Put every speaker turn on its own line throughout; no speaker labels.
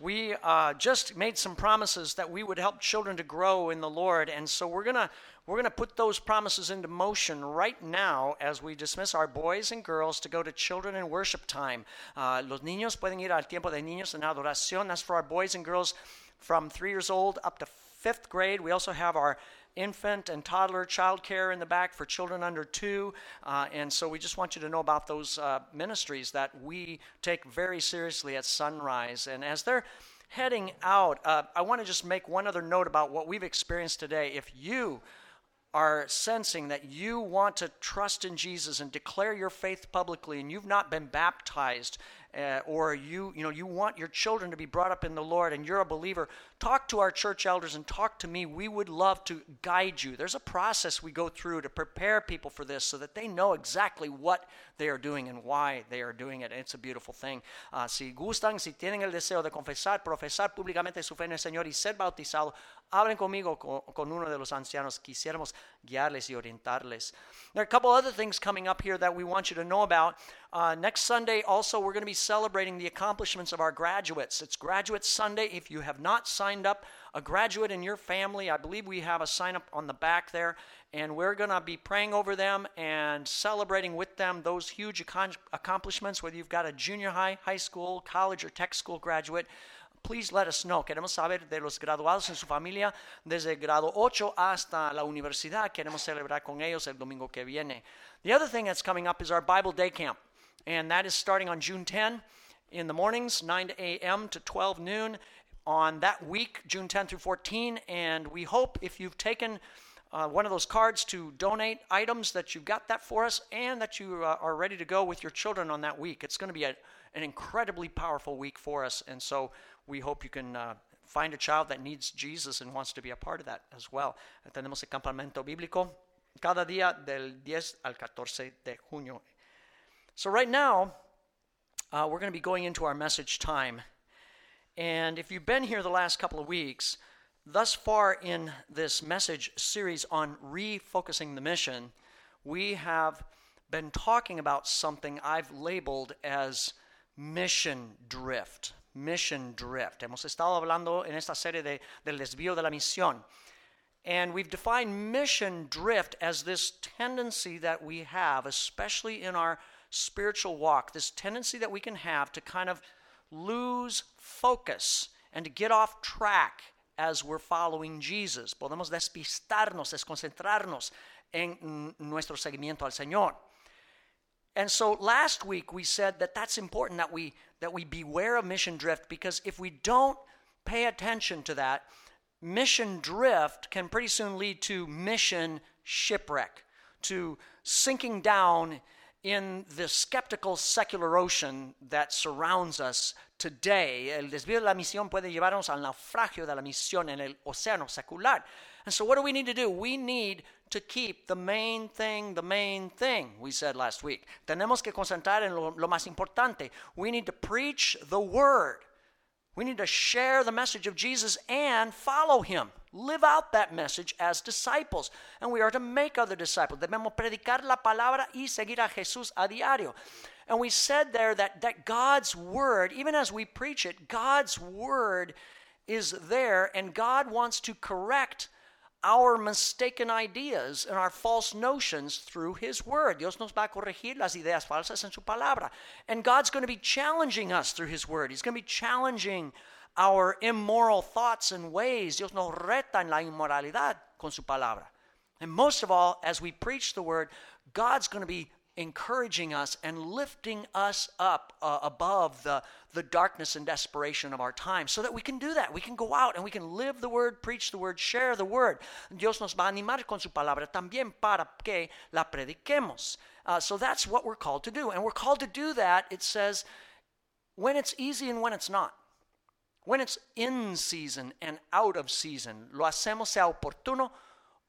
we uh, just made some promises that we would help children to grow in the Lord, and so we're gonna we're gonna put those promises into motion right now as we dismiss our boys and girls to go to children and worship time. Uh, los niños pueden ir al tiempo de niños en adoración. That's for our boys and girls from three years old up to fifth grade. We also have our infant and toddler child care in the back for children under two. Uh, and so we just want you to know about those uh, ministries that we take very seriously at Sunrise. And as they're heading out, uh, I want to just make one other note about what we've experienced today. If you are sensing that you want to trust in Jesus and declare your faith publicly and you've not been baptized uh, or you you know you want your children to be brought up in the Lord and you're a believer, talk to our church elders and talk to me. We would love to guide you. There's a process we go through to prepare people for this so that they know exactly what they are doing and why they are doing it. It's a beautiful thing. Uh, si gustan, si tienen el deseo de confesar, profesar públicamente su fe en el Señor y ser bautizado, hablen conmigo con, con uno de los ancianos. Quisiéramos guiarles y orientarles. There are a couple other things coming up here that we want you to know about. Uh, next Sunday, also, we're going to be celebrating the accomplishments of our graduates. It's Graduate Sunday. If you have not signed up a graduate in your family, I believe we have a sign up on the back there, and we're going to be praying over them and celebrating with them those huge accomplishments, whether you've got a junior high, high school, college, or tech school graduate please let us know. Queremos saber de los graduados en su familia desde el grado 8 hasta la universidad. Queremos celebrar con ellos el domingo que viene. The other thing that's coming up is our Bible Day Camp and that is starting on June 10 in the mornings, 9 a.m. to 12 noon on that week, June 10 through 14. And we hope if you've taken uh, one of those cards to donate items that you've got that for us and that you uh, are ready to go with your children on that week. It's going to be a, an incredibly powerful week for us. And so we hope you can. Uh, find a child that needs Jesus and wants to be a part of that as well. Tenemos el campamento bíblico cada día del 10 al 14 de junio so, right now, uh, we're going to be going into our message time. And if you've been here the last couple of weeks, thus far in this message series on refocusing the mission, we have been talking about something I've labeled as mission drift. Mission drift. Hemos estado hablando en esta serie de, del desvío de la misión. And we've defined mission drift as this tendency that we have, especially in our spiritual walk, this tendency that we can have to kind of lose focus and to get off track as we're following Jesus. Podemos despistarnos, desconcentrarnos en nuestro seguimiento al Señor. And so last week we said that that's important that we that we beware of mission drift because if we don't pay attention to that, mission drift can pretty soon lead to mission shipwreck, to sinking down in the skeptical secular ocean that surrounds us today. El desvío de la misión puede llevarnos al naufragio de la misión en el océano secular. And so, what do we need to do? We need to keep the main thing the main thing, we said last week. Tenemos que concentrar en lo, lo más importante. We need to preach the word. We need to share the message of Jesus and follow him. Live out that message as disciples. And we are to make other disciples. Debemos predicar la palabra y seguir a Jesús a diario. And we said there that, that God's word, even as we preach it, God's word is there, and God wants to correct our mistaken ideas and our false notions through His Word. Dios nos va a corregir las ideas falsas en su palabra. And God's going to be challenging us through His Word. He's going to be challenging our immoral thoughts and ways. Dios nos reta en la inmoralidad con su palabra. And most of all, as we preach the Word, God's going to be encouraging us and lifting us up uh, above the, the darkness and desperation of our time so that we can do that. We can go out and we can live the word, preach the word, share the word. Dios nos va a animar con su palabra también para que la prediquemos. Uh, so that's what we're called to do. And we're called to do that, it says, when it's easy and when it's not. When it's in season and out of season. Lo hacemos sea oportuno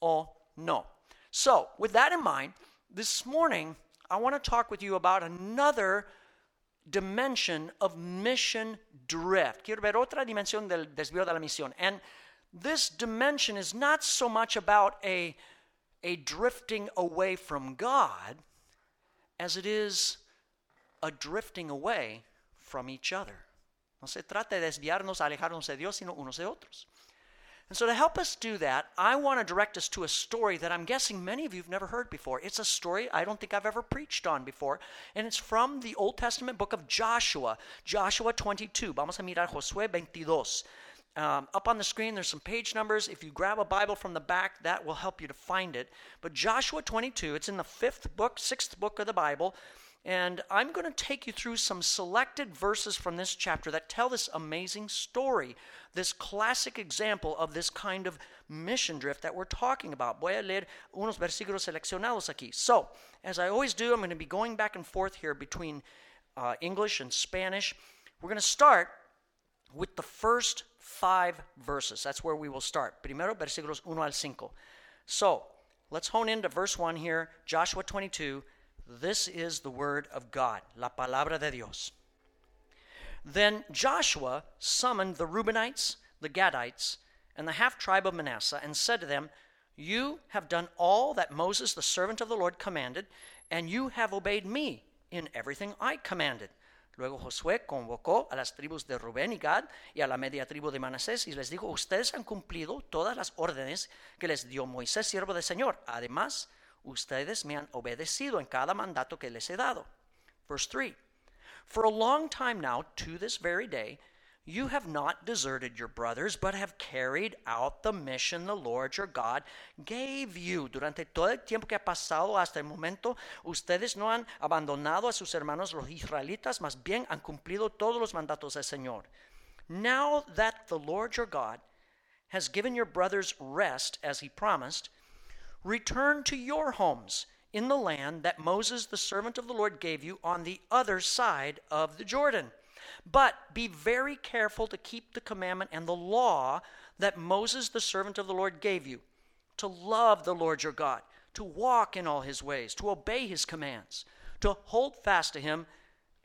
o no. So, with that in mind, this morning I want to talk with you about another dimension of mission drift. Quiero ver otra dimensión del desvío de la misión. And this dimension is not so much about a, a drifting away from God as it is a drifting away from each other. No se trata de desviarnos, alejarnos de Dios, sino unos de otros. And so, to help us do that, I want to direct us to a story that I'm guessing many of you have never heard before. It's a story I don't think I've ever preached on before, and it's from the Old Testament book of Joshua, Joshua 22. Vamos a mirar Josué 22. Um, up on the screen, there's some page numbers. If you grab a Bible from the back, that will help you to find it. But Joshua 22, it's in the fifth book, sixth book of the Bible. And I'm going to take you through some selected verses from this chapter that tell this amazing story, this classic example of this kind of mission drift that we're talking about. Voy a leer unos versículos seleccionados aquí. So, as I always do, I'm going to be going back and forth here between uh, English and Spanish. We're going to start with the first five verses. That's where we will start. Primero, versículos 1 al 5. So, let's hone into verse 1 here, Joshua 22 this is the word of God, la palabra de Dios. Then Joshua summoned the Reubenites, the Gadites, and the half tribe of Manasseh, and said to them, You have done all that Moses, the servant of the Lord, commanded, and you have obeyed me in everything I commanded. Luego Josué convocó a las tribus de Rubén y Gad y a la media tribu de Manasés y les dijo, ustedes han cumplido todas las órdenes que les dio Moisés, siervo del Señor. Además, ustedes me han obedecido en cada mandato que les he dado. Verse 3 For a long time now, to this very day, you have not deserted your brothers, but have carried out the mission the Lord your God gave you. Durante todo el tiempo que ha pasado hasta el momento, ustedes no han abandonado a sus hermanos los israelitas, más bien han cumplido todos los mandatos del Señor. Now that the Lord your God has given your brothers rest as he promised, Return to your homes in the land that Moses, the servant of the Lord, gave you on the other side of the Jordan. But be very careful to keep the commandment and the law that Moses, the servant of the Lord, gave you to love the Lord your God, to walk in all his ways, to obey his commands, to hold fast to him,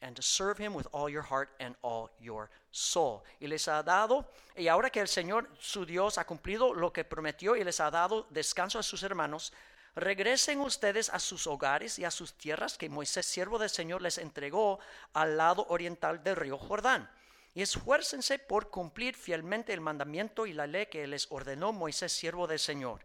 and to serve him with all your heart and all your soul. Y les ha dado, y ahora que el Señor su Dios ha cumplido lo que prometió y les ha dado descanso a sus hermanos, regresen ustedes a sus hogares y a sus tierras que Moisés, siervo del Señor, les entregó al lado oriental del río Jordán. Y esfuércense por cumplir fielmente el mandamiento y la ley que les ordenó Moisés, siervo del Señor.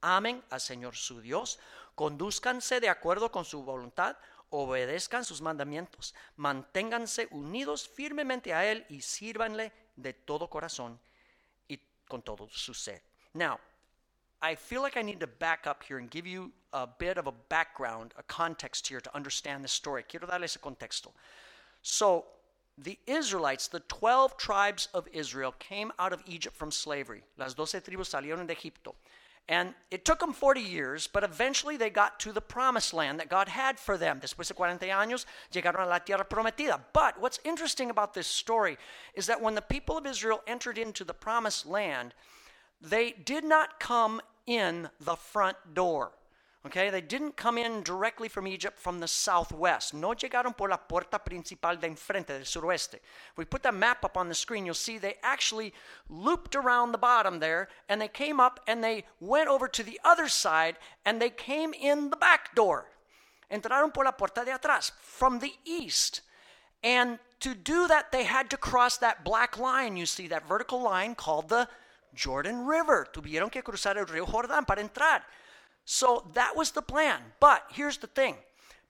Amen al Señor su Dios, conduzcanse de acuerdo con su voluntad, obedezcan sus mandamientos, manténganse unidos firmemente a Él y sírvanle de todo corazón y con todo su ser. Now, I feel like I need to back up here and give you a bit of a background, a context here to understand this story. Quiero darle ese contexto. So, the Israelites, the 12 tribes of Israel, came out of Egypt from slavery. Las doce tribus salieron de Egipto. And it took them 40 years, but eventually they got to the promised land that God had for them. Después de 40 años, llegaron a la tierra prometida. But what's interesting about this story is that when the people of Israel entered into the promised land, they did not come in the front door. Okay, they didn't come in directly from Egypt from the southwest. No llegaron por la puerta principal de enfrente del suroeste. If we put that map up on the screen, you'll see they actually looped around the bottom there and they came up and they went over to the other side and they came in the back door. Entraron por la puerta de atrás from the east. And to do that, they had to cross that black line. You see that vertical line called the Jordan River. Tuvieron que cruzar el río Jordán para entrar. So that was the plan. But here's the thing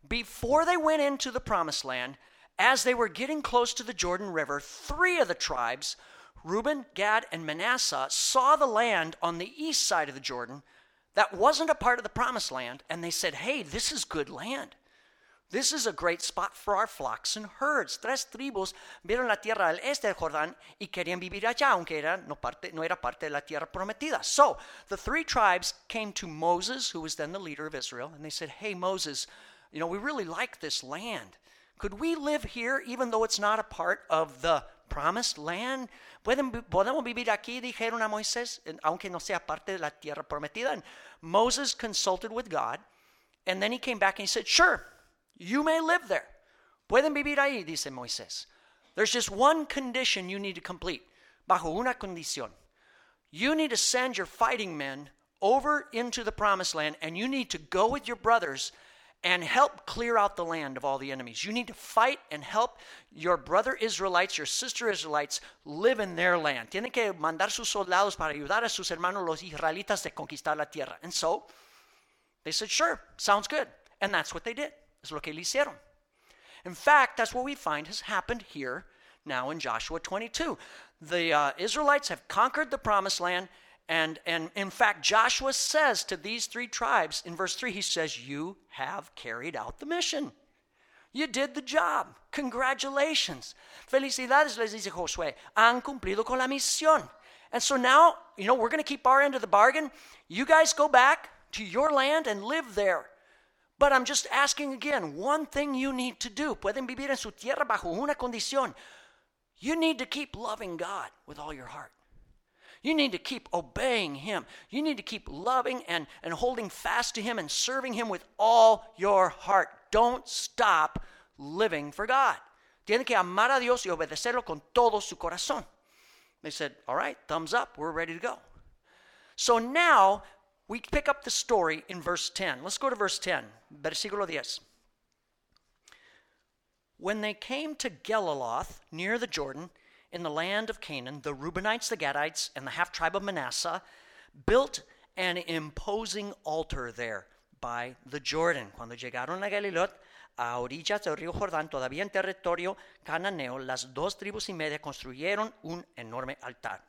before they went into the promised land, as they were getting close to the Jordan River, three of the tribes, Reuben, Gad, and Manasseh, saw the land on the east side of the Jordan that wasn't a part of the promised land, and they said, Hey, this is good land. This is a great spot for our flocks and herds. Tres tribus vieron la tierra al este del Jordán y querían vivir allá, aunque era, no, parte, no era parte de la tierra prometida. So the three tribes came to Moses, who was then the leader of Israel, and they said, Hey, Moses, you know, we really like this land. Could we live here even though it's not a part of the promised land? ¿Podemos vivir aquí? Dijeron a Moisés, aunque no sea parte de la tierra prometida. And Moses consulted with God, and then he came back and he said, Sure. You may live there. Pueden vivir ahí, dice Moisés. There's just one condition you need to complete. Bajo una condición. You need to send your fighting men over into the promised land and you need to go with your brothers and help clear out the land of all the enemies. You need to fight and help your brother Israelites, your sister Israelites, live in their land. Tienen que mandar sus soldados para ayudar a sus hermanos los israelitas de conquistar la tierra. And so they said, sure, sounds good. And that's what they did. Es lo que le hicieron. In fact, that's what we find has happened here now in Joshua 22. The uh, Israelites have conquered the promised land and, and in fact, Joshua says to these three tribes in verse 3, he says, You have carried out the mission. You did the job. Congratulations. Felicidades, les dice Josué. Han cumplido con la misión. And so now, you know, we're going to keep our end of the bargain. You guys go back to your land and live there. But I'm just asking again one thing you need to do. Pueden vivir en su tierra bajo una condición. You need to keep loving God with all your heart. You need to keep obeying Him. You need to keep loving and, and holding fast to Him and serving Him with all your heart. Don't stop living for God. Tiene que amar a Dios y obedecerlo con todo su corazón. They said, All right, thumbs up, we're ready to go. So now we pick up the story in verse 10. Let's go to verse 10, versículo 10. When they came to Geliloth, near the Jordan, in the land of Canaan, the Reubenites, the Gadites, and the half tribe of Manasseh built an imposing altar there by the Jordan. Cuando llegaron a Galilot, a orillas del río Jordán, todavía en territorio cananeo, las dos tribus y media construyeron un enorme altar.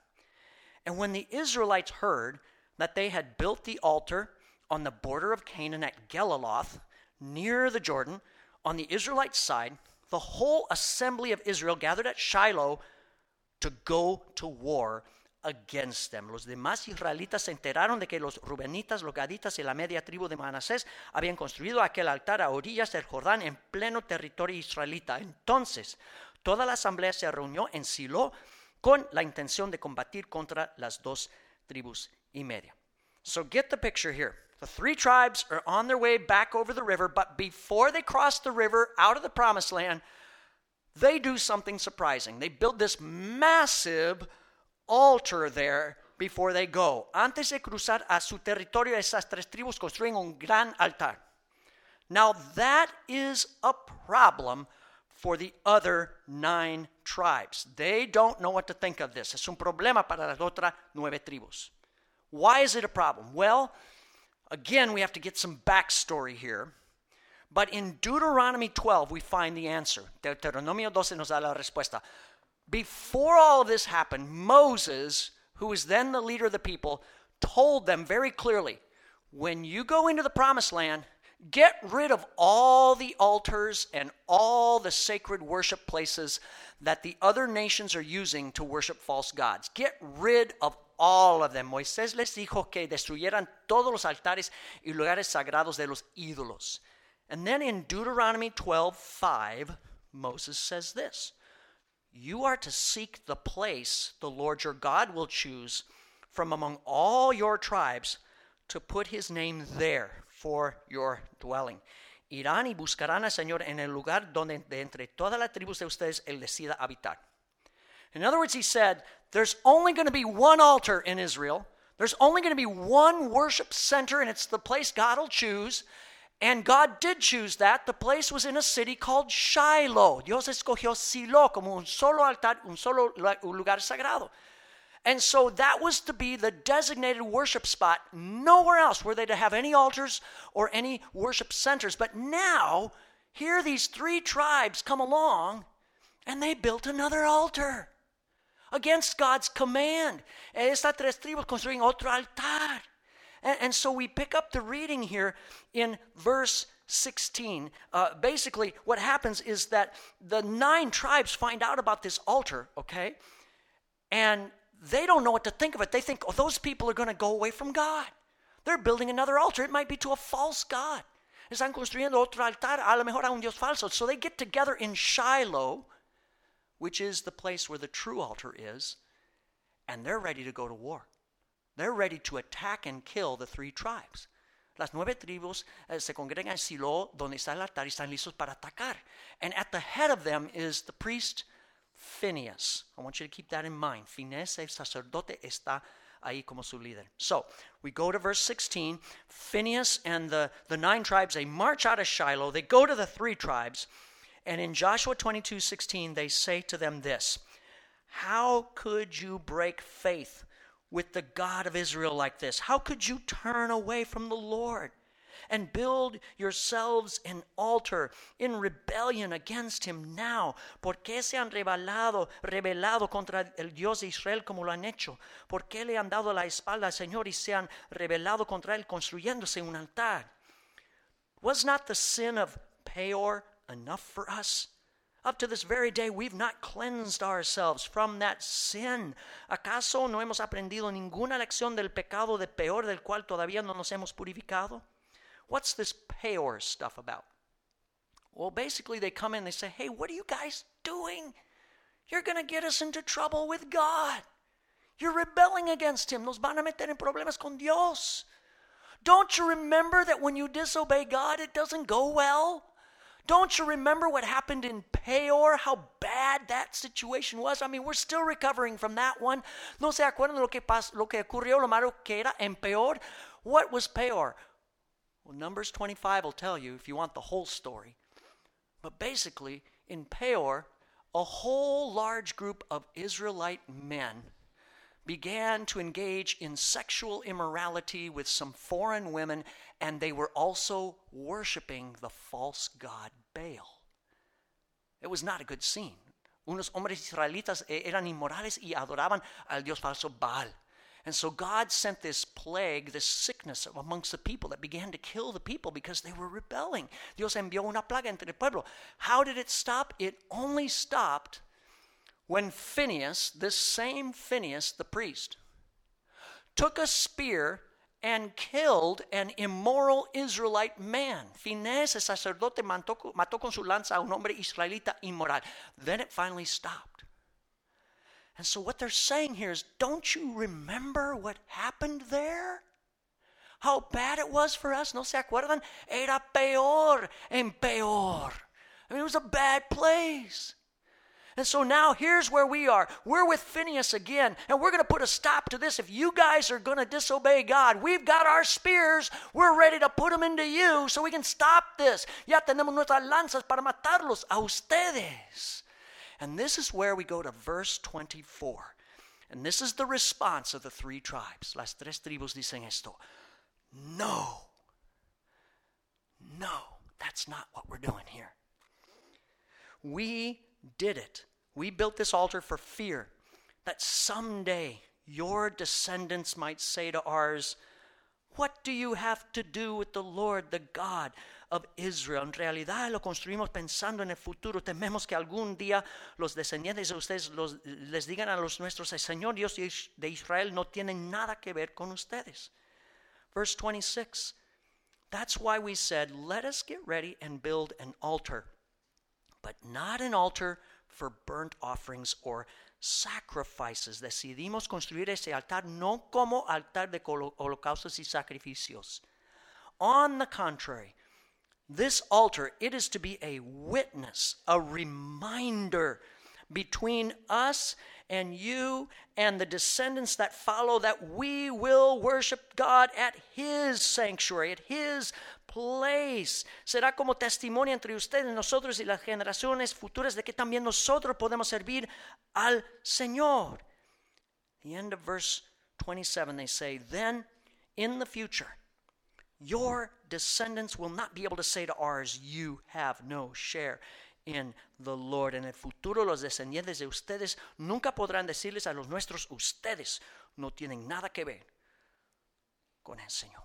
And when the Israelites heard that they had built the altar on the border of Canaan at Geliloth, near the Jordan, on the Israelite side, the whole assembly of Israel gathered at Shiloh to go to war against them. Los demás israelitas se enteraron de que los rubenitas, los gaditas y la media tribu de Manasés habían construido aquel altar a orillas del Jordán en pleno territorio israelita. Entonces, toda la asamblea se reunió en Silo con la intención de combatir contra las dos tribus y media. So get the picture here. The three tribes are on their way back over the river, but before they cross the river out of the promised land, they do something surprising. They build this massive altar there before they go. Antes de cruzar a su territorio, esas tres tribus construyen un gran altar. Now, that is a problem for the other nine tribes. They don't know what to think of this. Es un problema para las otras nueve tribus. Why is it a problem? Well, again, we have to get some backstory here. But in Deuteronomy 12, we find the answer. Deuteronomio 12 nos da la respuesta. Before all of this happened, Moses, who was then the leader of the people, told them very clearly when you go into the promised land, get rid of all the altars and all the sacred worship places that the other nations are using to worship false gods. Get rid of all of them. Moisés les dijo que destruyeran todos los altares y lugares sagrados de los ídolos. And then in Deuteronomy 12:5, Moses says this You are to seek the place the Lord your God will choose from among all your tribes to put his name there for your dwelling. Irán y buscarán al Señor en el lugar donde de entre todas las tribus de ustedes él decida habitar. In other words, he said, there's only going to be one altar in Israel. There's only going to be one worship center, and it's the place God will choose. And God did choose that. The place was in a city called Shiloh. Dios escogió Silo como un solo altar, un solo lugar sagrado. And so that was to be the designated worship spot. Nowhere else were they to have any altars or any worship centers. But now, here these three tribes come along and they built another altar against God's command. Estas tres tribus construyen otro altar. And, and so we pick up the reading here in verse 16. Uh, basically, what happens is that the nine tribes find out about this altar, okay? And they don't know what to think of it. They think, oh, those people are going to go away from God. They're building another altar. It might be to a false God. Están construyendo otro altar, a lo mejor a un Dios falso. So they get together in Shiloh, which is the place where the true altar is, and they're ready to go to war. They're ready to attack and kill the three tribes. Las nueve tribus uh, se congregan en Silo, donde está el altar, y están listos para atacar. And at the head of them is the priest Phineas. I want you to keep that in mind. Phineas, el sacerdote, está ahí como su líder. So, we go to verse 16. Phineas and the, the nine tribes, they march out of Shiloh. They go to the three tribes. And in Joshua 22 16, they say to them this How could you break faith with the God of Israel like this? How could you turn away from the Lord? and build yourselves an altar in rebellion against him now. ¿Por qué se han rebelado, rebelado contra el Dios de Israel como lo han hecho? ¿Por qué le han dado la espalda al Señor y se han rebelado contra él construyéndose un altar? Was not the sin of Peor enough for us? Up to this very day, we've not cleansed ourselves from that sin. ¿Acaso no hemos aprendido ninguna lección del pecado de peor del cual todavía no nos hemos purificado? What's this Peor stuff about? Well, basically, they come in, they say, Hey, what are you guys doing? You're going to get us into trouble with God. You're rebelling against Him. Nos van a meter en problemas con Dios. Don't you remember that when you disobey God, it doesn't go well? Don't you remember what happened in Peor? How bad that situation was? I mean, we're still recovering from that one. No se acuerdan lo que, pas- lo que ocurrió, lo malo que era en Peor? What was Peor? Well, Numbers 25 will tell you if you want the whole story. But basically, in Peor, a whole large group of Israelite men began to engage in sexual immorality with some foreign women, and they were also worshiping the false god Baal. It was not a good scene. Unos hombres israelitas eran inmorales y adoraban al dios falso Baal. And so God sent this plague, this sickness amongst the people that began to kill the people because they were rebelling. Dios envió una plaga entre el pueblo. How did it stop? It only stopped when Phineas, this same Phineas, the priest, took a spear and killed an immoral Israelite man. Phineas, el sacerdote, mató, con su lanza a un hombre israelita inmoral. Then it finally stopped. And so, what they're saying here is don't you remember what happened there? How bad it was for us? ¿No se acuerdan? Era peor en peor. I mean, it was a bad place. And so now here's where we are. We're with Phineas again, and we're going to put a stop to this. If you guys are going to disobey God, we've got our spears. We're ready to put them into you so we can stop this. Ya tenemos nuestras lanzas para matarlos a ustedes. And this is where we go to verse 24. And this is the response of the three tribes. Las tres tribus dicen esto. No. No, that's not what we're doing here. We did it. We built this altar for fear that someday your descendants might say to ours, What do you have to do with the Lord, the God of Israel? En realidad lo construimos pensando en el futuro. Tememos que algún día los descendientes de ustedes los, les digan a los nuestros, el Señor Dios de Israel no tiene nada que ver con ustedes. Verse 26. That's why we said, Let us get ready and build an altar, but not an altar for burnt offerings or sacrifices. Decidimos construir ese altar no como altar de holocaustos y sacrificios. On the contrary, this altar, it is to be a witness, a reminder between us and you and the descendants that follow that we will worship God at His sanctuary, at His place. Será como testimonio entre ustedes, nosotros y las generaciones futuras de que también nosotros podemos servir al Señor. The end of verse 27, they say, Then in the future, your descendants will not be able to say to ours, You have no share in the Lord. En el futuro los descendientes de ustedes nunca podrán decirles a los nuestros, ustedes no tienen nada que ver con el Señor.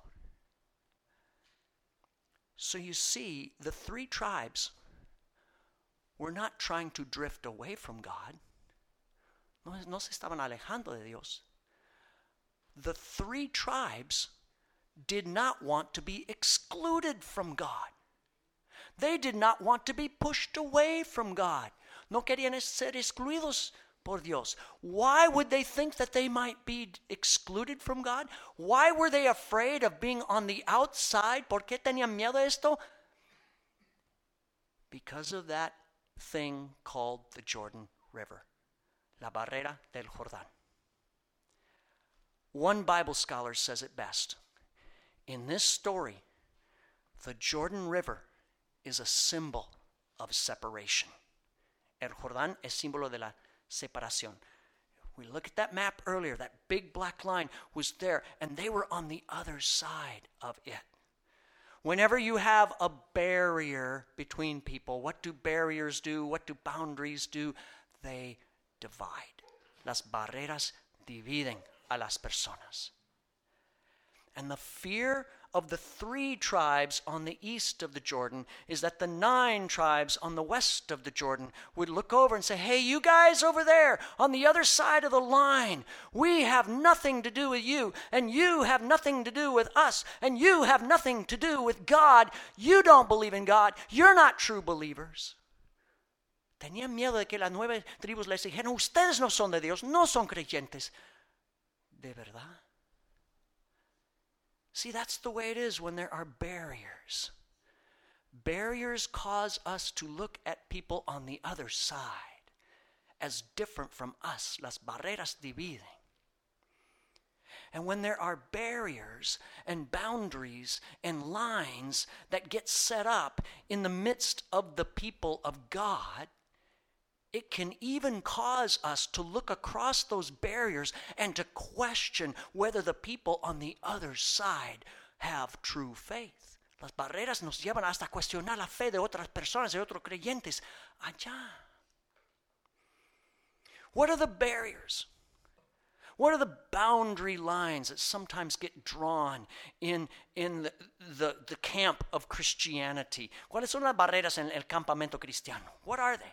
So you see, the three tribes were not trying to drift away from God. No, no se estaban alejando de Dios. The three tribes did not want to be excluded from God. They did not want to be pushed away from God. No querían ser excluidos por Dios. Why would they think that they might be excluded from God? Why were they afraid of being on the outside? ¿Por qué tenían miedo esto? Because of that thing called the Jordan River, la barrera del Jordán. One Bible scholar says it best. In this story, the Jordan River is a symbol of separation. El Jordán es símbolo de la separación. We looked at that map earlier, that big black line was there, and they were on the other side of it. Whenever you have a barrier between people, what do barriers do? What do boundaries do? They divide. Las barreras dividen a las personas. And the fear of the three tribes on the east of the Jordan is that the nine tribes on the west of the Jordan would look over and say, Hey, you guys over there on the other side of the line, we have nothing to do with you, and you have nothing to do with us, and you have nothing to do with God. You don't believe in God. You're not true believers. Tenían miedo de que las nueve tribus les dijeran, ustedes no son de Dios, no son creyentes. ¿De verdad? See, that's the way it is when there are barriers. Barriers cause us to look at people on the other side as different from us. Las barreras dividen. And when there are barriers and boundaries and lines that get set up in the midst of the people of God, it can even cause us to look across those barriers and to question whether the people on the other side have true faith. Las barreras nos llevan hasta cuestionar la fe de otras personas, de otros creyentes allá. What are the barriers? What are the boundary lines that sometimes get drawn in, in the, the, the camp of Christianity? ¿Cuáles son las barreras en el campamento cristiano? What are they?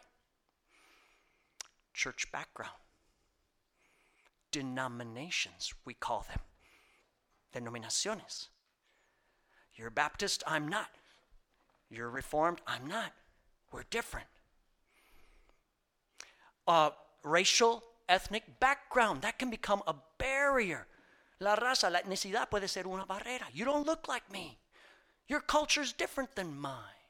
Church background. Denominations, we call them. Denominaciones. You're Baptist, I'm not. You're Reformed, I'm not. We're different. Uh, racial, ethnic background, that can become a barrier. La raza, la etnicidad puede ser una barrera. You don't look like me. Your culture's different than mine.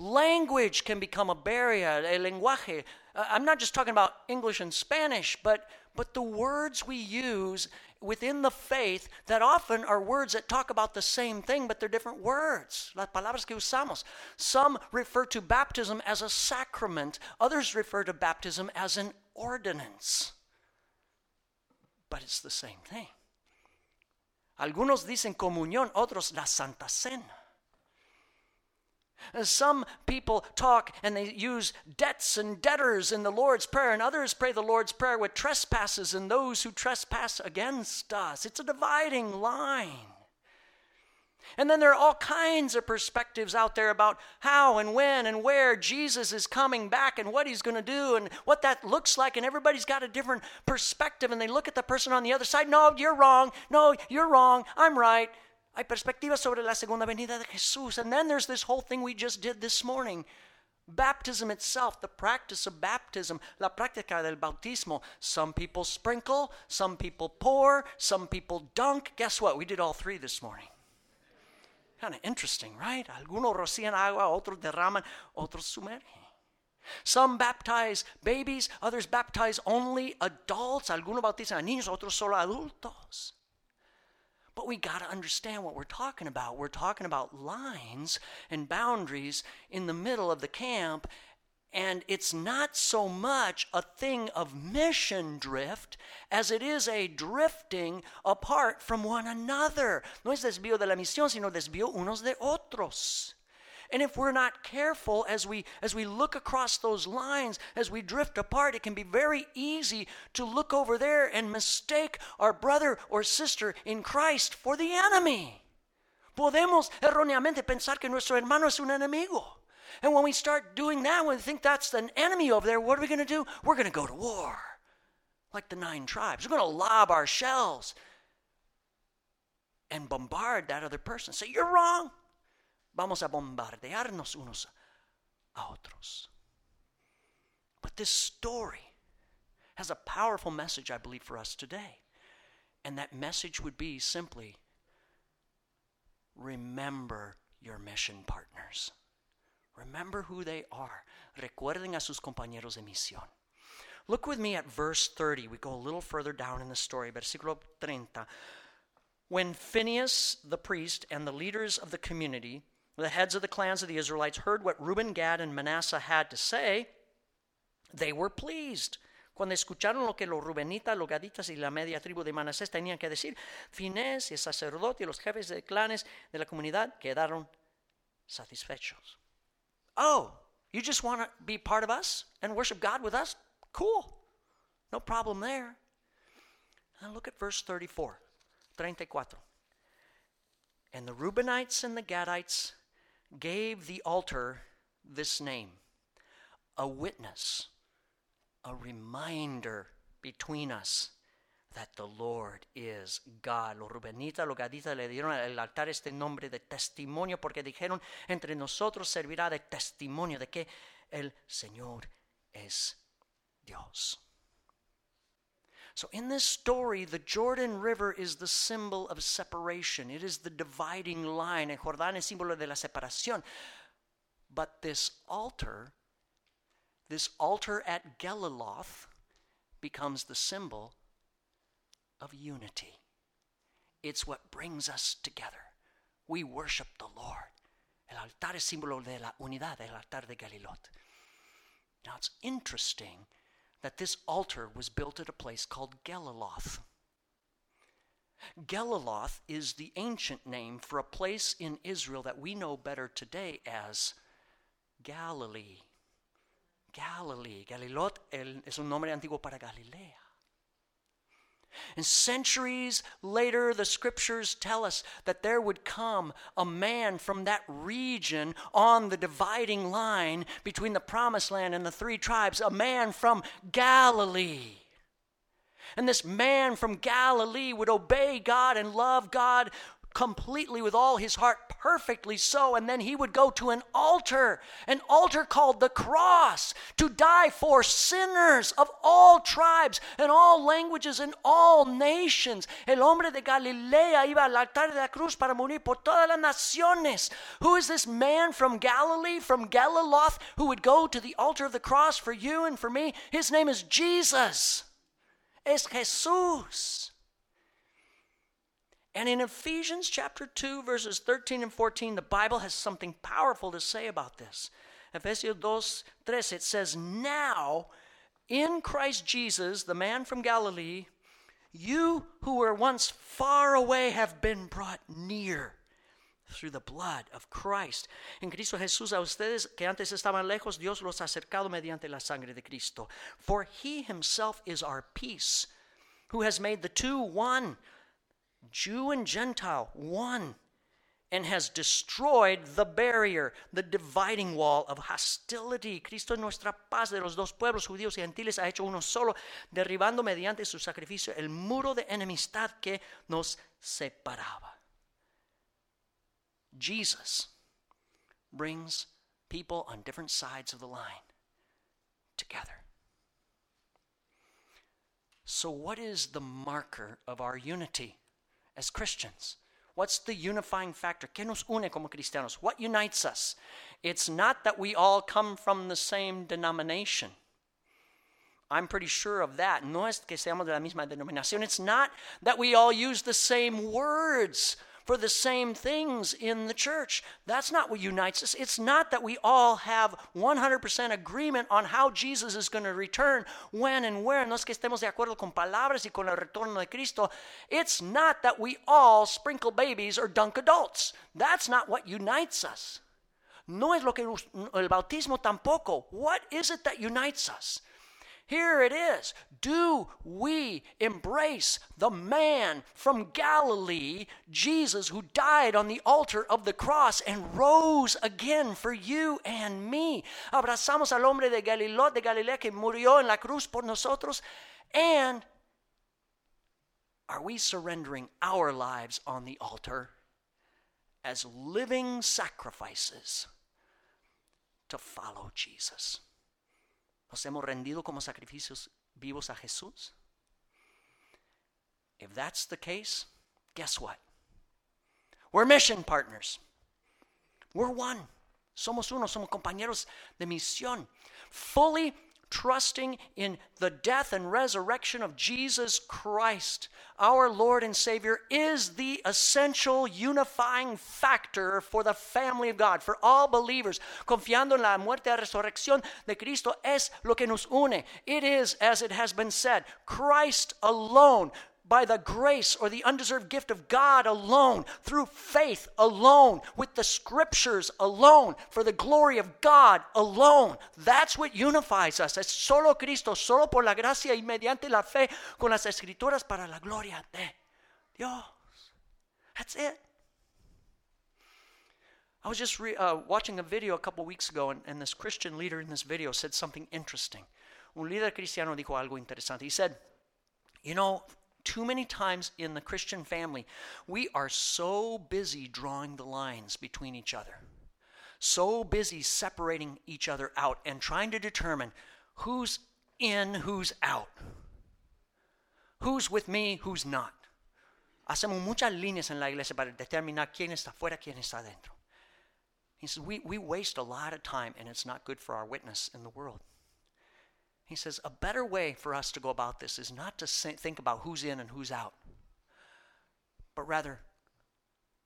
Language can become a barrier, el lenguaje. Uh, I'm not just talking about English and Spanish, but, but the words we use within the faith that often are words that talk about the same thing, but they're different words. Las palabras que usamos. Some refer to baptism as a sacrament, others refer to baptism as an ordinance. But it's the same thing. Algunos dicen comunión, otros la Santa Cena. Uh, some people talk and they use debts and debtors in the Lord's Prayer, and others pray the Lord's Prayer with trespasses and those who trespass against us. It's a dividing line. And then there are all kinds of perspectives out there about how and when and where Jesus is coming back and what he's going to do and what that looks like. And everybody's got a different perspective. And they look at the person on the other side. No, you're wrong. No, you're wrong. I'm right. Hay perspectivas sobre la segunda venida de Jesús. And then there's this whole thing we just did this morning. Baptism itself, the practice of baptism, la práctica del bautismo. Some people sprinkle, some people pour, some people dunk. Guess what? We did all three this morning. Kind of interesting, right? Algunos rocían agua, otros derraman, otros sumergen. Some baptize babies, others baptize only adults. Algunos bautizan a niños, otros solo adultos. But we got to understand what we're talking about. We're talking about lines and boundaries in the middle of the camp, and it's not so much a thing of mission drift as it is a drifting apart from one another. No es desvío de la misión, sino desvío unos de otros. And if we're not careful as we as we look across those lines, as we drift apart, it can be very easy to look over there and mistake our brother or sister in Christ for the enemy. Podemos erróneamente pensar que nuestro hermano es un enemigo. And when we start doing that, when we think that's an enemy over there, what are we going to do? We're going to go to war. Like the nine tribes. We're going to lob our shells and bombard that other person. Say, You're wrong. Vamos a bombardearnos unos a otros. But this story has a powerful message, I believe, for us today. And that message would be simply remember your mission partners. Remember who they are. Recuerden a sus compañeros de misión. Look with me at verse 30. We go a little further down in the story, versículo 30. When Phineas the priest and the leaders of the community, the heads of the clans of the Israelites, heard what Reuben, Gad, and Manasseh had to say, they were pleased. Cuando escucharon lo que los Rubenitas, los Gaditas y la media tribu de Manasés tenían que decir, Finés y el sacerdote y los jefes de clanes de la comunidad quedaron satisfechos. Oh, you just want to be part of us and worship God with us? Cool. No problem there. Now look at verse 34. 34. And the Reubenites and the Gadites gave the altar this name a witness, a reminder between us that the Lord is God. Los Rubenitas, los Gaditas le dieron al altar este nombre de testimonio porque dijeron, entre nosotros servirá de testimonio de que el Señor es Dios. So, in this story, the Jordan River is the symbol of separation. It is the dividing line. El Jordán es símbolo de la separación. But this altar, this altar at Geliloth, becomes the symbol of unity. It's what brings us together. We worship the Lord. El altar es símbolo de la unidad, el altar de Galilot. Now, it's interesting that this altar was built at a place called Geliloth. Geliloth is the ancient name for a place in Israel that we know better today as Galilee. Galilee. Galilot es un nombre antiguo para Galilea. And centuries later, the scriptures tell us that there would come a man from that region on the dividing line between the promised land and the three tribes, a man from Galilee. And this man from Galilee would obey God and love God completely with all his heart, perfectly so. And then he would go to an altar, an altar called the cross, to die for sinners of all tribes and all languages and all nations. El hombre de Galilea iba al altar de la cruz para morir por todas las naciones. Who is this man from Galilee, from Galiloth, who would go to the altar of the cross for you and for me? His name is Jesus. Es Jesús. And in Ephesians chapter 2, verses 13 and 14, the Bible has something powerful to say about this. Ephesians 2, 3, it says, Now, in Christ Jesus, the man from Galilee, you who were once far away have been brought near through the blood of Christ. En Cristo Jesús, a ustedes que antes estaban lejos, Dios los ha acercado mediante la sangre de Cristo. For he himself is our peace, who has made the two one Jew and Gentile, one, and has destroyed the barrier, the dividing wall of hostility. Cristo es nuestra paz de los dos pueblos, judíos y gentiles, ha hecho uno solo, derribando mediante su sacrificio el muro de enemistad que nos separaba. Jesus brings people on different sides of the line together. So, what is the marker of our unity? As Christians? What's the unifying factor? ¿Qué nos une como cristianos? What unites us? It's not that we all come from the same denomination. I'm pretty sure of that. No es que seamos de la misma denominación. It's not that we all use the same words for the same things in the church. That's not what unites us. It's not that we all have 100% agreement on how Jesus is going to return, when and where. No es que estemos de acuerdo con palabras y con el retorno de Cristo. It's not that we all sprinkle babies or dunk adults. That's not what unites us. No es lo que el bautismo tampoco. What is it that unites us? Here it is. Do we embrace the man from Galilee, Jesus, who died on the altar of the cross and rose again for you and me? Abrazamos al hombre de Galileo, de Galilea que murió en la cruz por nosotros. And are we surrendering our lives on the altar as living sacrifices to follow Jesus? ¿Nos hemos rendido como sacrificios vivos a Jesús? If that's the case, guess what? We're mission partners. We're one. Somos uno, somos compañeros de misión. Fully trusting in the death and resurrection of Jesus Christ, our Lord and Savior, is the essential unifying factor for the family of God, for all believers. Confiando en la muerte y resurrección de Cristo es lo que nos une. It is, as it has been said, Christ alone by the grace or the undeserved gift of God alone, through faith alone, with the scriptures alone, for the glory of God alone. That's what unifies us. Es solo Cristo, solo por la gracia y mediante la fe con las escrituras para la gloria de Dios. That's it. I was just re, uh, watching a video a couple weeks ago, and, and this Christian leader in this video said something interesting. Un líder cristiano dijo algo interesante. He said, You know, too many times in the Christian family, we are so busy drawing the lines between each other, so busy separating each other out and trying to determine who's in, who's out, who's with me, who's not. Hacemos muchas líneas en la iglesia para determinar quién está fuera, quién está dentro. He says, we, we waste a lot of time and it's not good for our witness in the world. He says, a better way for us to go about this is not to think about who's in and who's out, but rather,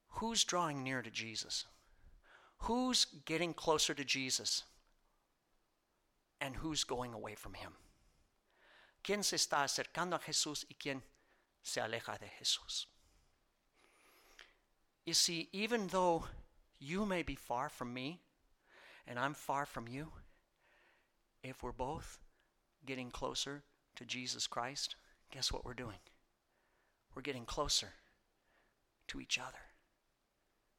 who's drawing near to Jesus? Who's getting closer to Jesus? And who's going away from him? ¿Quién se está acercando a Jesús y quién se aleja de Jesús? You see, even though you may be far from me and I'm far from you, if we're both getting closer to Jesus Christ, guess what we're doing? We're getting closer to each other.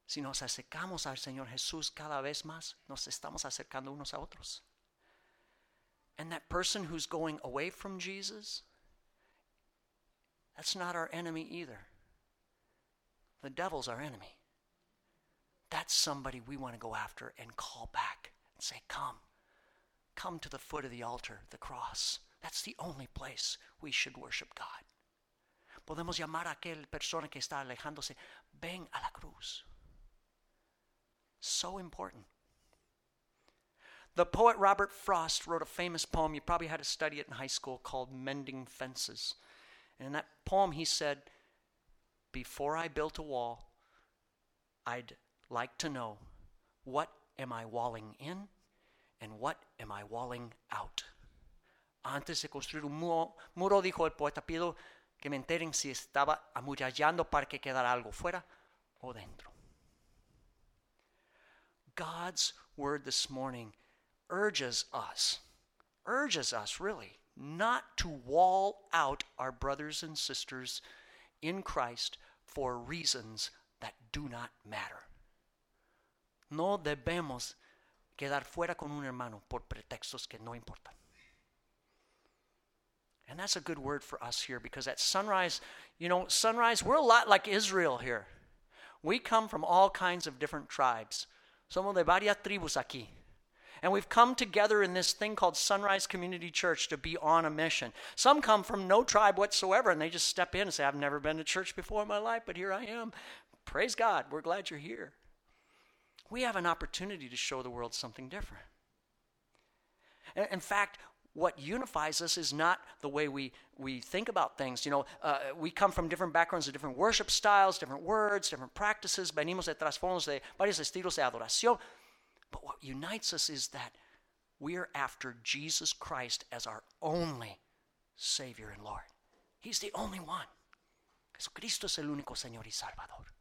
Si nos acercamos al Señor Jesús cada vez más, nos estamos acercando unos a otros. And that person who's going away from Jesus, that's not our enemy either. The devil's our enemy. That's somebody we want to go after and call back and say, Come, come to the foot of the altar, the cross. That's the only place we should worship God. Podemos llamar a aquel persona que está alejándose, ven a la cruz. So important. The poet Robert Frost wrote a famous poem. You probably had to study it in high school called Mending Fences. And in that poem, he said, Before I built a wall, I'd like to know what am I walling in and what am I walling out? Antes de construir un muro, muro dijo el poeta, pido que me enteren si estaba amurallando para que quedara algo fuera o dentro. God's word this morning urges us, urges us really, not to wall out our brothers and sisters in Christ for reasons that do not matter. No debemos quedar fuera con un hermano por pretextos que no importan. And that's a good word for us here because at sunrise, you know, sunrise, we're a lot like Israel here. We come from all kinds of different tribes. Somos de varias tribus aquí. And we've come together in this thing called Sunrise Community Church to be on a mission. Some come from no tribe whatsoever and they just step in and say, I've never been to church before in my life, but here I am. Praise God. We're glad you're here we have an opportunity to show the world something different. In fact, what unifies us is not the way we, we think about things. You know, uh, we come from different backgrounds, different worship styles, different words, different practices. Venimos de trasfondos de varios estilos de adoración. But what unites us is that we are after Jesus Christ as our only Savior and Lord. He's the only one. Jesucristo es el único Señor y Salvador.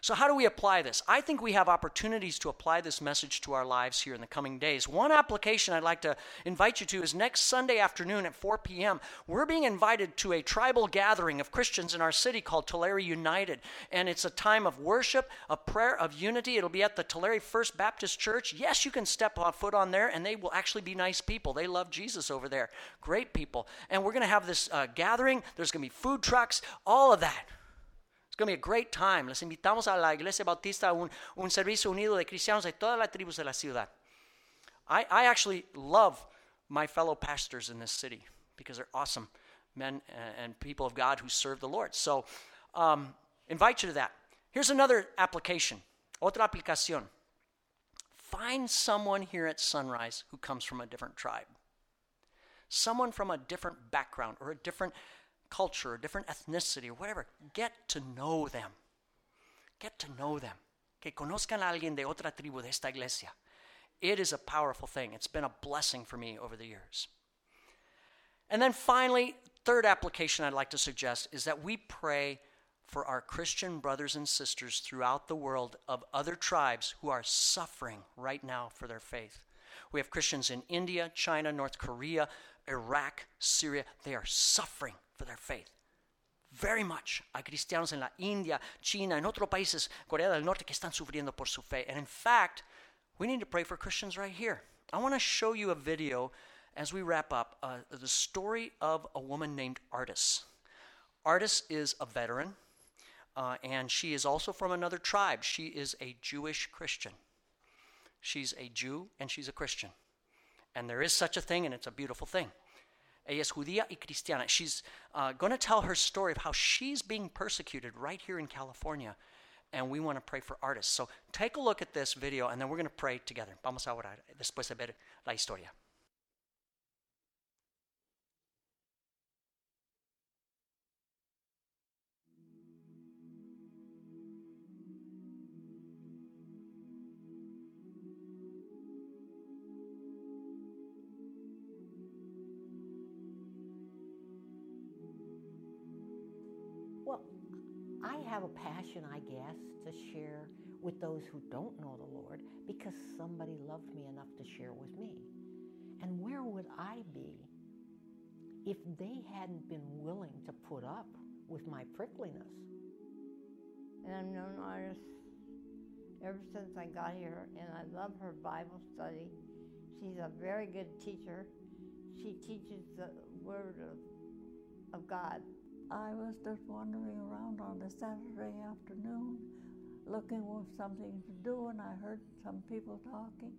So, how do we apply this? I think we have opportunities to apply this message to our lives here in the coming days. One application I'd like to invite you to is next Sunday afternoon at 4 p.m. We're being invited to a tribal gathering of Christians in our city called Tulare United. And it's a time of worship, of prayer, of unity. It'll be at the Tulare First Baptist Church. Yes, you can step on foot on there, and they will actually be nice people. They love Jesus over there. Great people. And we're going to have this uh, gathering. There's going to be food trucks, all of that. Going to be a great time. Les invitamos a la Iglesia Bautista un, un servicio unido de cristianos de todas las tribus de la ciudad. I, I actually love my fellow pastors in this city because they're awesome men and people of God who serve the Lord. So, um, invite you to that. Here's another application. Otra aplicación. Find someone here at Sunrise who comes from a different tribe. someone from a different background or a different culture, a different ethnicity, or whatever. Get to know them. Get to know them. Que conozcan a alguien de otra tribu de esta iglesia. It is a powerful thing. It's been a blessing for me over the years. And then finally, third application I'd like to suggest is that we pray for our Christian brothers and sisters throughout the world of other tribes who are suffering right now for their faith. We have Christians in India, China, North Korea, Iraq, Syria. They are suffering for their faith. Very much. Hay cristianos en la India, China, en otros países, Corea del Norte, que están sufriendo por su fe. And in fact, we need to pray for Christians right here. I want to show you a video as we wrap up uh, the story of a woman named Artis. Artis is a veteran, uh, and she is also from another tribe. She is a Jewish Christian. She's a Jew and she's a Christian. And there is such a thing, and it's a beautiful thing. Ella es judía y cristiana. She's uh, going to tell her story of how she's being persecuted right here in California. And we want to pray for Artis. So take a look at this video, and then we're going to pray together. Vamos a orar después de ver la historia.
Have a passion, I guess, to share with those who don't know the Lord because somebody loved me enough to share with me. And where would I be if they hadn't been willing to put up with my prickliness?
And I've known Artis ever since I got here, and I love her Bible study. She's a very good teacher. She teaches the Word of, of God
I was just wandering around on a Saturday afternoon looking for something to do, and I heard some people talking,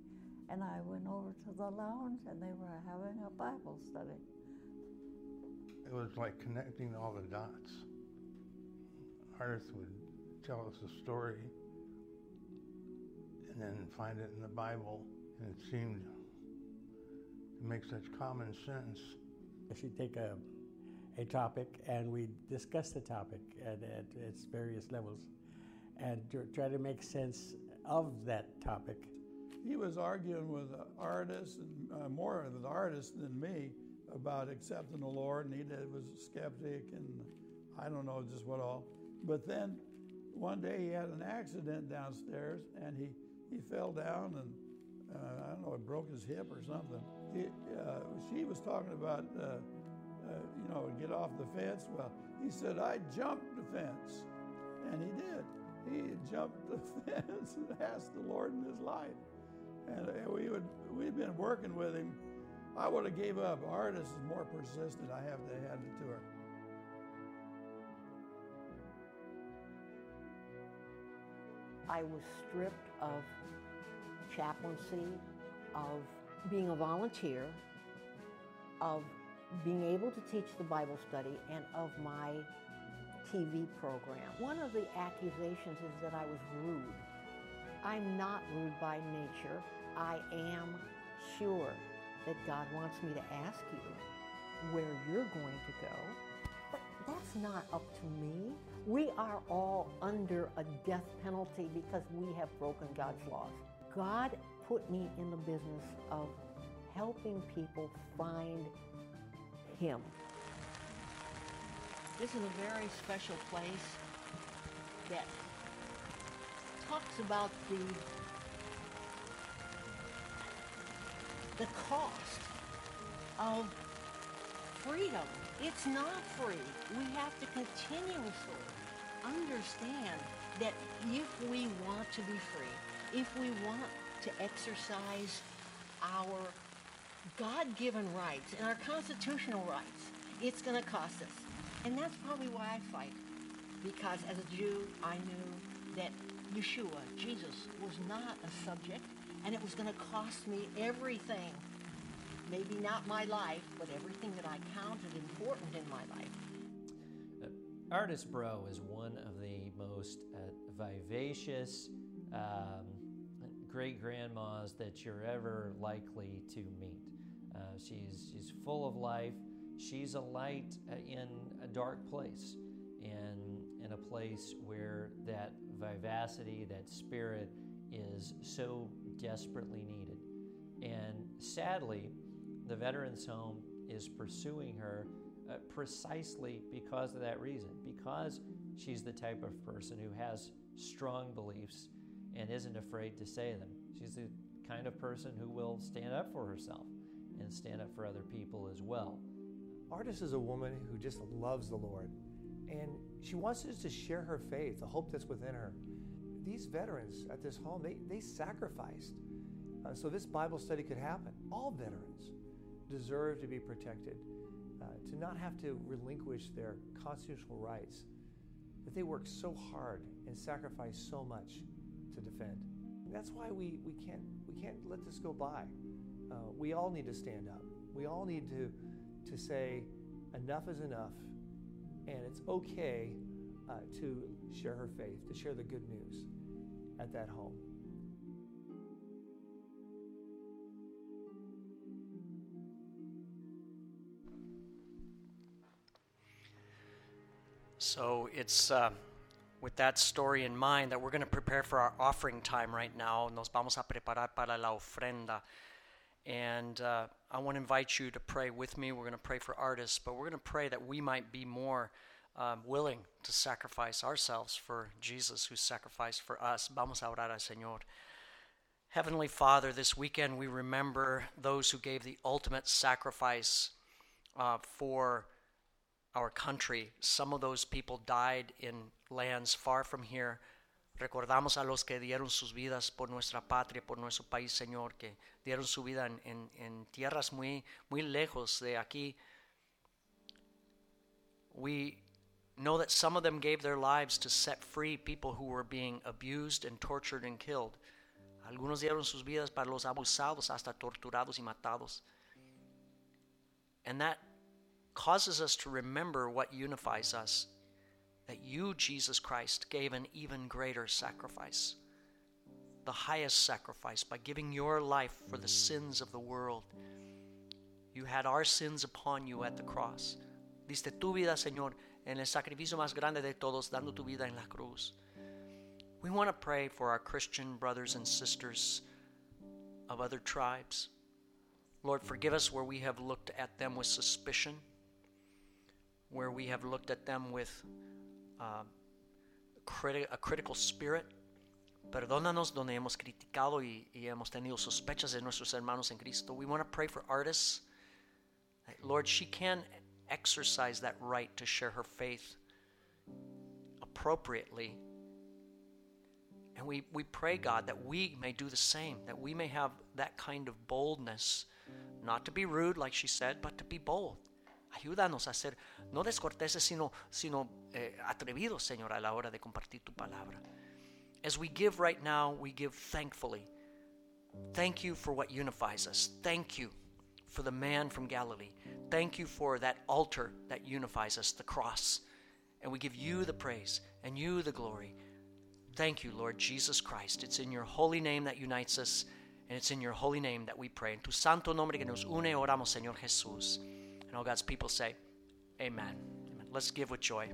and I went over to the lounge, and they were having a Bible study.
It was like connecting all the dots. Artis would tell us a story and then find it in the Bible, and it seemed to make such common sense.
She'd take a a topic and we discuss the topic at, at its various levels and try to make sense of that topic.
He was arguing with Artis and uh, more with Artis than me about accepting the Lord, and he was a skeptic and I don't know just what all. But then one day he had an accident downstairs and he, he fell down and uh, I don't know, it broke his hip or something. He, uh, she was talking about uh, you know, get off the fence. Well, he said, I jumped the fence. And he did. He jumped the fence and asked the Lord in his life. And we would, we'd been working with him. I would have gave up. Artis is more persistent. I have to hand it to her.
I was stripped of chaplaincy, of being a volunteer, of being able to teach the Bible study and of my TV program. One of the accusations is that I was rude. I'm not rude by nature. I am sure that God wants me to ask you where you're going to go. But that's not up to me. We are all under a death penalty because we have broken God's laws. God put me in the business of helping people find him. This is a very special place that talks about the the cost of freedom. It's not free. We have to continuously understand that if we want to be free, if we want to exercise our God-given rights and our constitutional rights, it's going to cost us. And that's probably why I fight. Because as a Jew, I knew that Yeshua, Jesus, was not a subject, and it was going to cost me everything. Maybe not my life, but everything that I counted important in my life.
Uh, Artis Bro is one of the most uh, vivacious um, great grandmas that you're ever likely to meet. Uh, she's, she's full of life. She's a light uh, in a dark place, and in a place where that vivacity, that spirit is so desperately needed. And sadly, the Veterans Home is pursuing her uh, precisely because of that reason, because she's the type of person who has strong beliefs and isn't afraid to say them. She's the kind of person who will stand up for herself and stand up for other people as well.
Artis is a woman who just loves the Lord and she wants us to share her faith, the hope that's within her. These veterans at this home, they, they sacrificed uh, so this Bible study could happen. All veterans deserve to be protected, uh, to not have to relinquish their constitutional rights that they work so hard and sacrifice so much to defend. That's why we, we, can't, we can't let this go by. Uh, we all need to stand up. We all need to, to say, enough is enough, and it's okay uh, to share her faith, to share the good news at that home.
So it's uh, with that story in mind that we're going to prepare for our offering time right now. Nos vamos a preparar para la ofrenda. And uh, I want to invite you to pray with me. We're going to pray for Artis, but we're going to pray that we might be more um, willing to sacrifice ourselves for Jesus who sacrificed for us. Vamos a orar al Señor. Heavenly Father, this weekend we remember those who gave the ultimate sacrifice uh, for our country. Some of those people died in lands far from here. Recordamos a los que dieron sus vidas por nuestra patria, por nuestro país, Señor, que dieron su vida en, tierras muy, muy lejos de aquí. We know that some of them gave their lives to set free people who were being abused and tortured and killed. Algunos dieron sus vidas para los abusados, hasta torturados y matados. And that causes us to remember what unifies us that you, Jesus Christ, gave an even greater sacrifice, the highest sacrifice, by giving your life for the sins of the world. You had our sins upon you at the cross. Diste tu vida, Señor, en el sacrificio más grande de todos, dando tu vida en la cruz. We want to pray for our Christian brothers and sisters of other tribes. Lord, forgive us where we have looked at them with suspicion where we have looked at them with uh, criti- a critical spirit. Perdónanos donde hemos criticado y, y, hemos tenido sospechas de nuestros hermanos en Cristo. We want to pray for Artis. Lord, she can exercise that right to share her faith appropriately. And we, we pray, God, that we may do the same, that we may have that kind of boldness, not to be rude, like she said, but to be bold. Ayúdanos a ser no descorteses, sino, sino eh, atrevidos, Señor, a la hora de compartir tu palabra. As we give right now, we give thankfully. Thank you for what unifies us. Thank you for the man from Galilee. Thank you for that altar that unifies us, the cross. And we give you the praise and you the glory. Thank you, Lord Jesus Christ. It's in your holy name that unites us, and it's in your holy name that we pray. En tu santo nombre que nos une, oramos, Señor Jesús. And all God's people say, Amen. Amen. Let's give with joy.